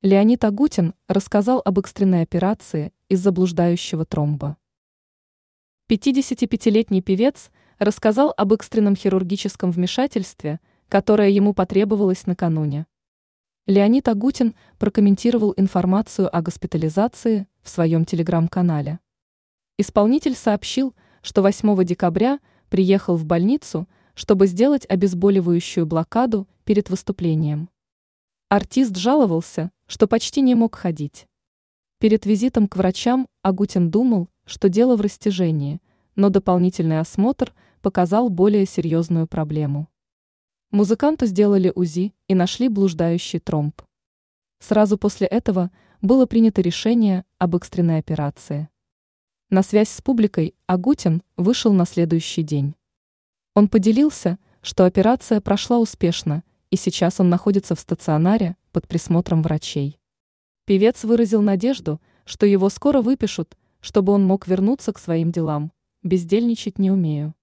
Леонид Агутин рассказал об экстренной операции из заблуждающего тромба. 55-летний певец рассказал об экстренном хирургическом вмешательстве, которое ему потребовалось накануне. Леонид Агутин прокомментировал информацию о госпитализации в своем телеграм-канале. Исполнитель сообщил, что 8 декабря приехал в больницу, чтобы сделать обезболивающую блокаду перед выступлением. Артист жаловался, что почти не мог ходить. Перед визитом к врачам Агутин думал, что дело в растяжении, но дополнительный осмотр показал более серьезную проблему. Музыканту сделали УЗИ и нашли блуждающий тромб. Сразу после этого было принято решение об экстренной операции. На связь с публикой Агутин вышел на следующий день. Он поделился, что операция прошла успешно, и сейчас он находится в стационаре под присмотром врачей. Певец выразил надежду, что его скоро выпишут, чтобы он мог вернуться к своим делам. Бездельничать не умею.